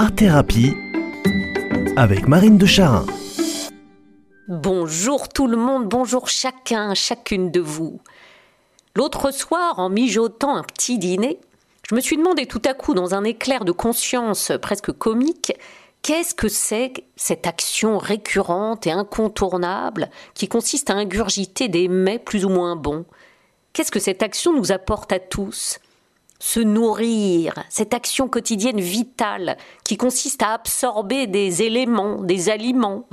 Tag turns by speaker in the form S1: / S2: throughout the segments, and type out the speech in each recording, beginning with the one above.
S1: Art Thérapie avec Marine de Charin.
S2: Bonjour tout le monde, bonjour chacun, chacune de vous. L'autre soir, en mijotant un petit dîner, je me suis demandé tout à coup, dans un éclair de conscience presque comique, qu'est-ce que c'est cette action récurrente et incontournable qui consiste à ingurgiter des mets plus ou moins bons? Qu'est-ce que cette action nous apporte à tous? Se nourrir, cette action quotidienne vitale qui consiste à absorber des éléments, des aliments,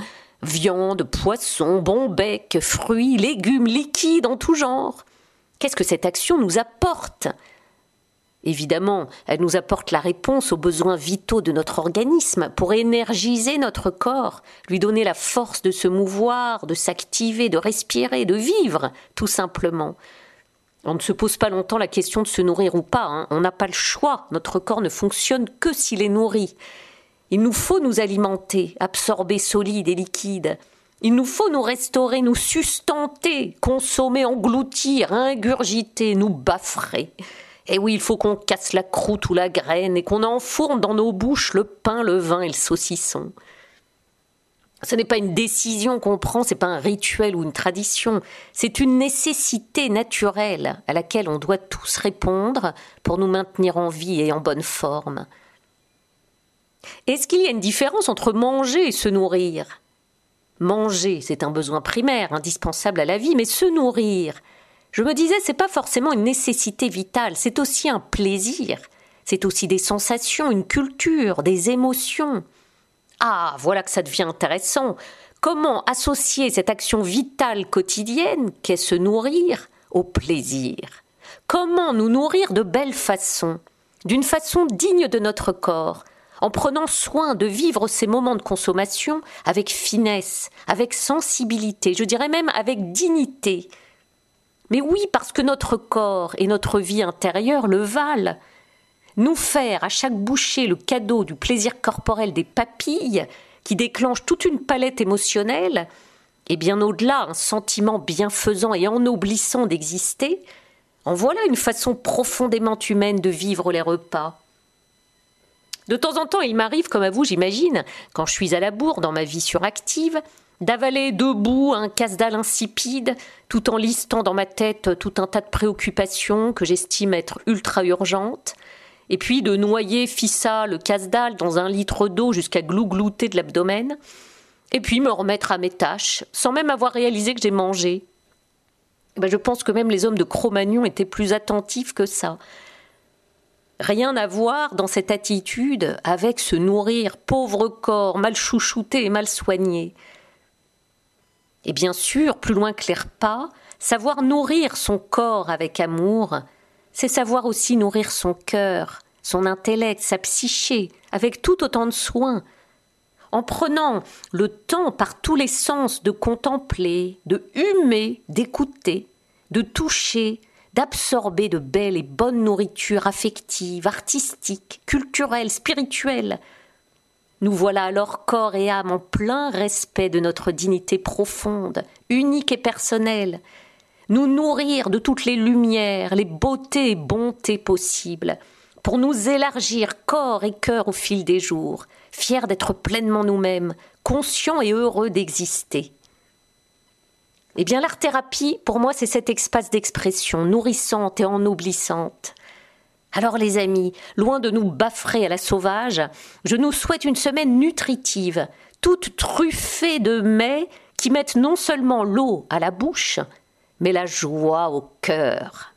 S2: viande, poisson, bon bec, fruits, légumes, liquides en tout genre. Qu'est-ce que cette action nous apporte? Évidemment, elle nous apporte la réponse aux besoins vitaux de notre organisme pour énergiser notre corps, lui donner la force de se mouvoir, de s'activer, de respirer, de vivre, tout simplement. On ne se pose pas longtemps la question de se nourrir ou pas. Hein. On n'a pas le choix. Notre corps ne fonctionne que s'il est nourri. Il nous faut nous alimenter, absorber solide et liquide. Il nous faut nous restaurer, nous sustenter, consommer, engloutir, ingurgiter, nous baffrer. Et oui, il faut qu'on casse la croûte ou la graine et qu'on enfourne dans nos bouches le pain, le vin et le saucisson. Ce n'est pas une décision qu'on prend, c'est pas un rituel ou une tradition, c'est une nécessité naturelle à laquelle on doit tous répondre pour nous maintenir en vie et en bonne forme. Est-ce qu'il y a une différence entre manger et se nourrir? Manger, c'est un besoin primaire, indispensable à la vie, mais se nourrir, je me disais, c'est pas forcément une nécessité vitale, c'est aussi un plaisir, c'est aussi des sensations, une culture, des émotions. Ah, voilà que ça devient intéressant. Comment associer cette action vitale quotidienne qu'est se nourrir au plaisir? Comment nous nourrir de belle façon, d'une façon digne de notre corps, en prenant soin de vivre ces moments de consommation avec finesse, avec sensibilité, je dirais même avec dignité? Mais oui, parce que notre corps et notre vie intérieure le valent nous faire à chaque bouchée le cadeau du plaisir corporel des papilles, qui déclenche toute une palette émotionnelle, et bien au-delà un sentiment bienfaisant et ennoblissant d'exister, en voilà une façon profondément humaine de vivre les repas. De temps en temps, il m'arrive, comme à vous, j'imagine, quand je suis à la bourre dans ma vie suractive, d'avaler debout un casse-dalle insipide, tout en listant dans ma tête tout un tas de préoccupations que j'estime être ultra urgentes, et puis de noyer Fissa, le casse-dalle, dans un litre d'eau jusqu'à glouglouter de l'abdomen, et puis me remettre à mes tâches, sans même avoir réalisé que j'ai mangé. Eh ben, je pense que même les hommes de Cro-Magnon étaient plus attentifs que ça. Rien à voir dans cette attitude avec se nourrir, pauvre corps, mal chouchouté et mal soigné. Et bien sûr, plus loin que les repas, savoir nourrir son corps avec amour, c'est savoir aussi nourrir son cœur, son intellect, sa psyché, avec tout autant de soin, en prenant le temps par tous les sens de contempler, de humer, d'écouter, de toucher, d'absorber de belle et bonne nourriture affective, artistique, culturelle, spirituelle. Nous voilà alors corps et âme en plein respect de notre dignité profonde, unique et personnelle, nous nourrir de toutes les lumières, les beautés et bontés possibles, pour nous élargir corps et cœur au fil des jours, fiers d'être pleinement nous-mêmes, conscients et heureux d'exister. Eh bien, l'art-thérapie, pour moi, c'est cet espace d'expression nourrissante et ennoblissante. Alors, les amis, loin de nous baffrer à la sauvage, je nous souhaite une semaine nutritive, toute truffée de mets qui mettent non seulement l'eau à la bouche, mais la joie au cœur.